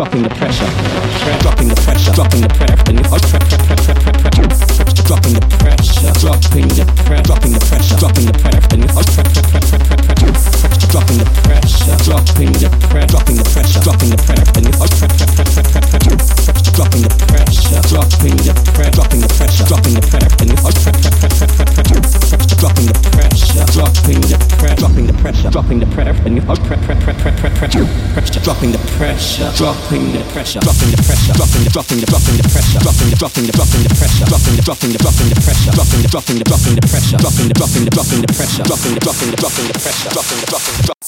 dropping the pressure, dropping the dropping the pressure, dropping the dropping the dropping the pressure, dropping the dropping the dropping the pressure, dropping the dropping the dropping the pressure, dropping the dropping the dropping the pressure, dropping the dropping the dropping the pressure, dropping the dropping the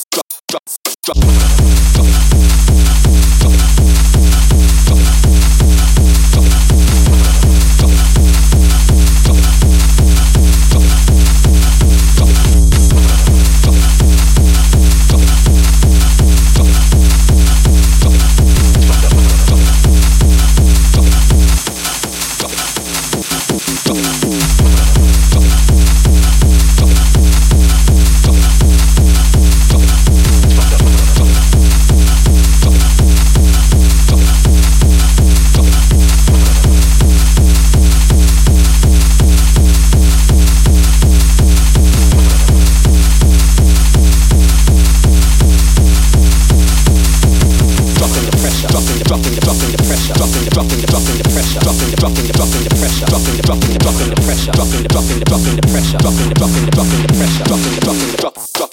dropping the dropping the pressure, dropping the dropping the dropping the pressure, dropping the dropping the dropping the pressure, dropping the dropping the dropping the pressure, dropping the dropping the dropping the pressure, dropping the dropping the drop drop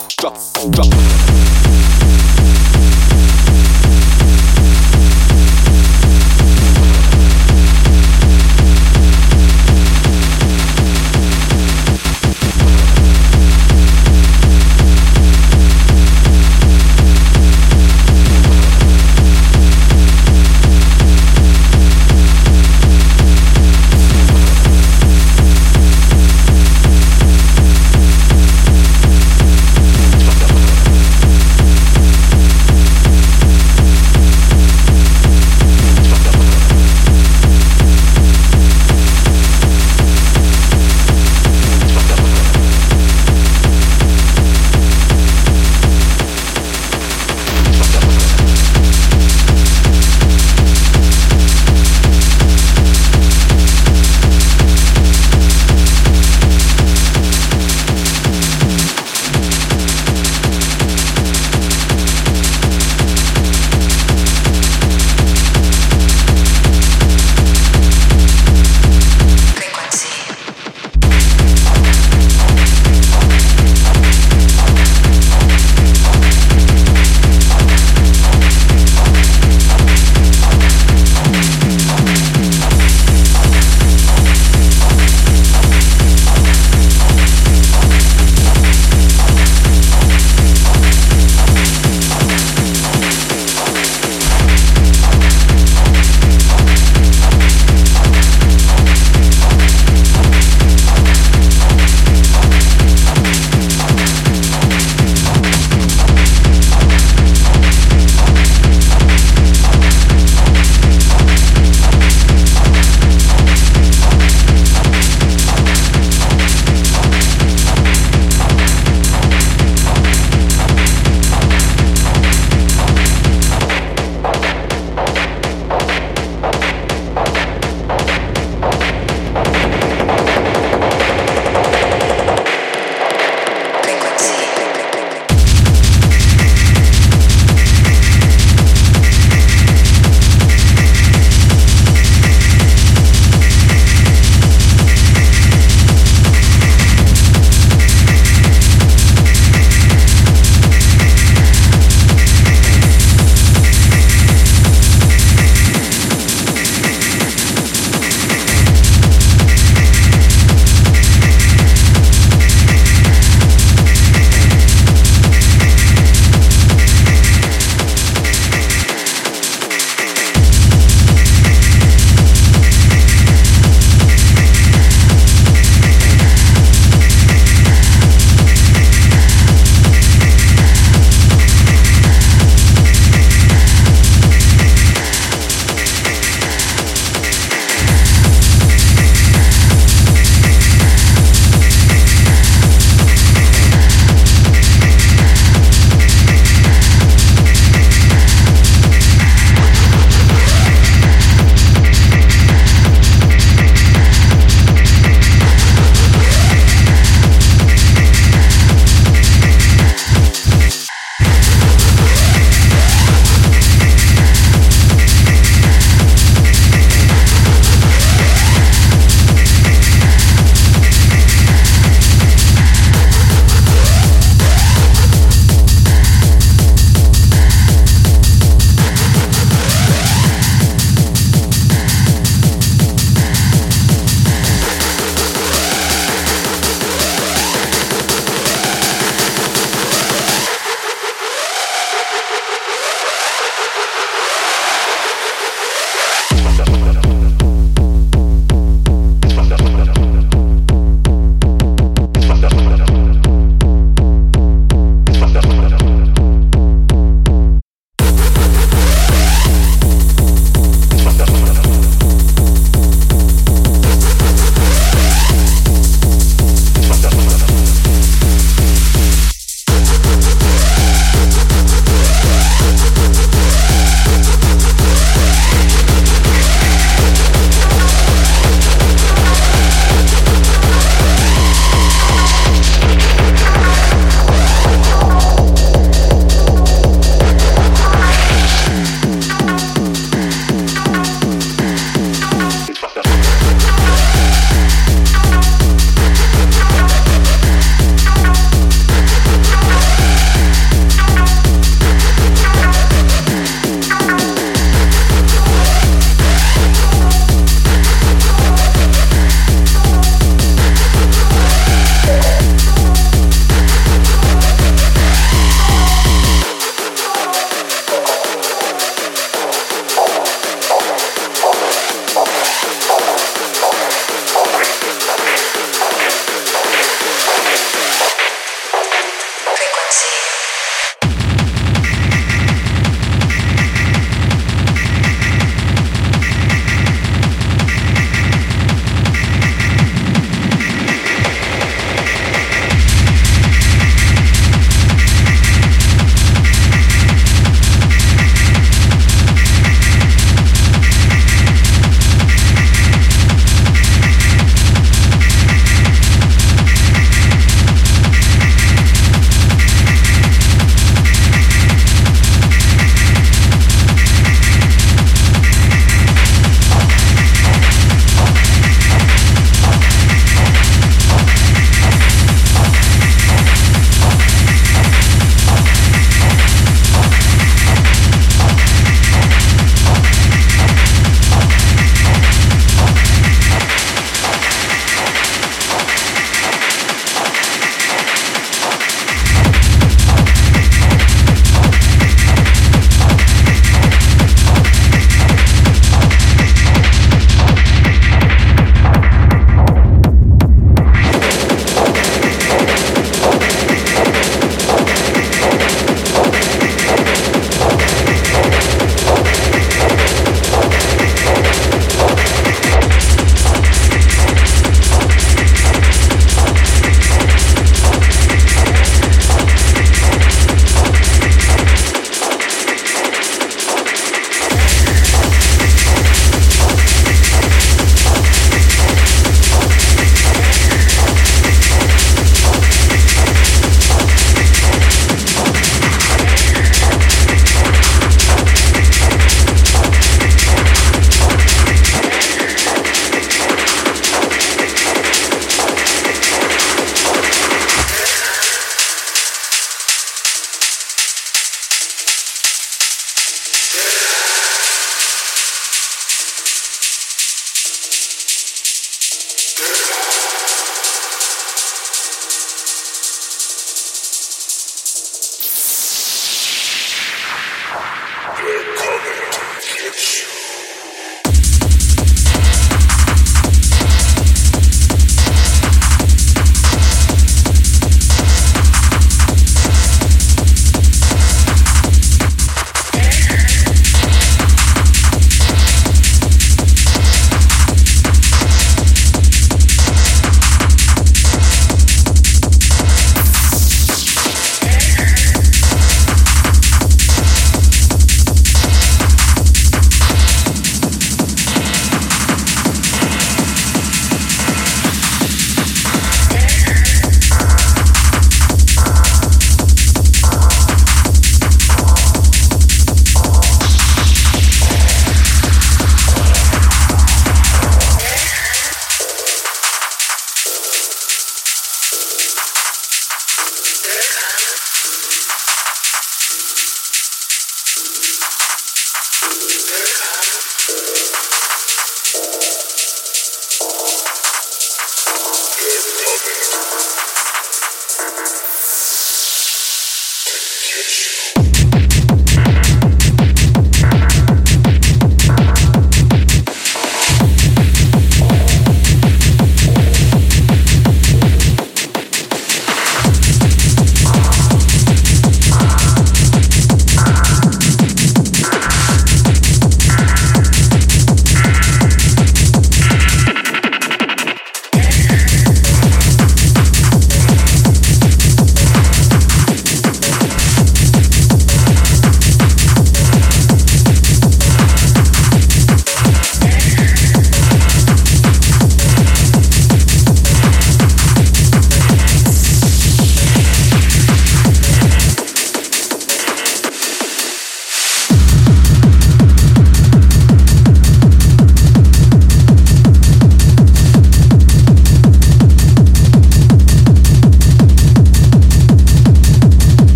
drop.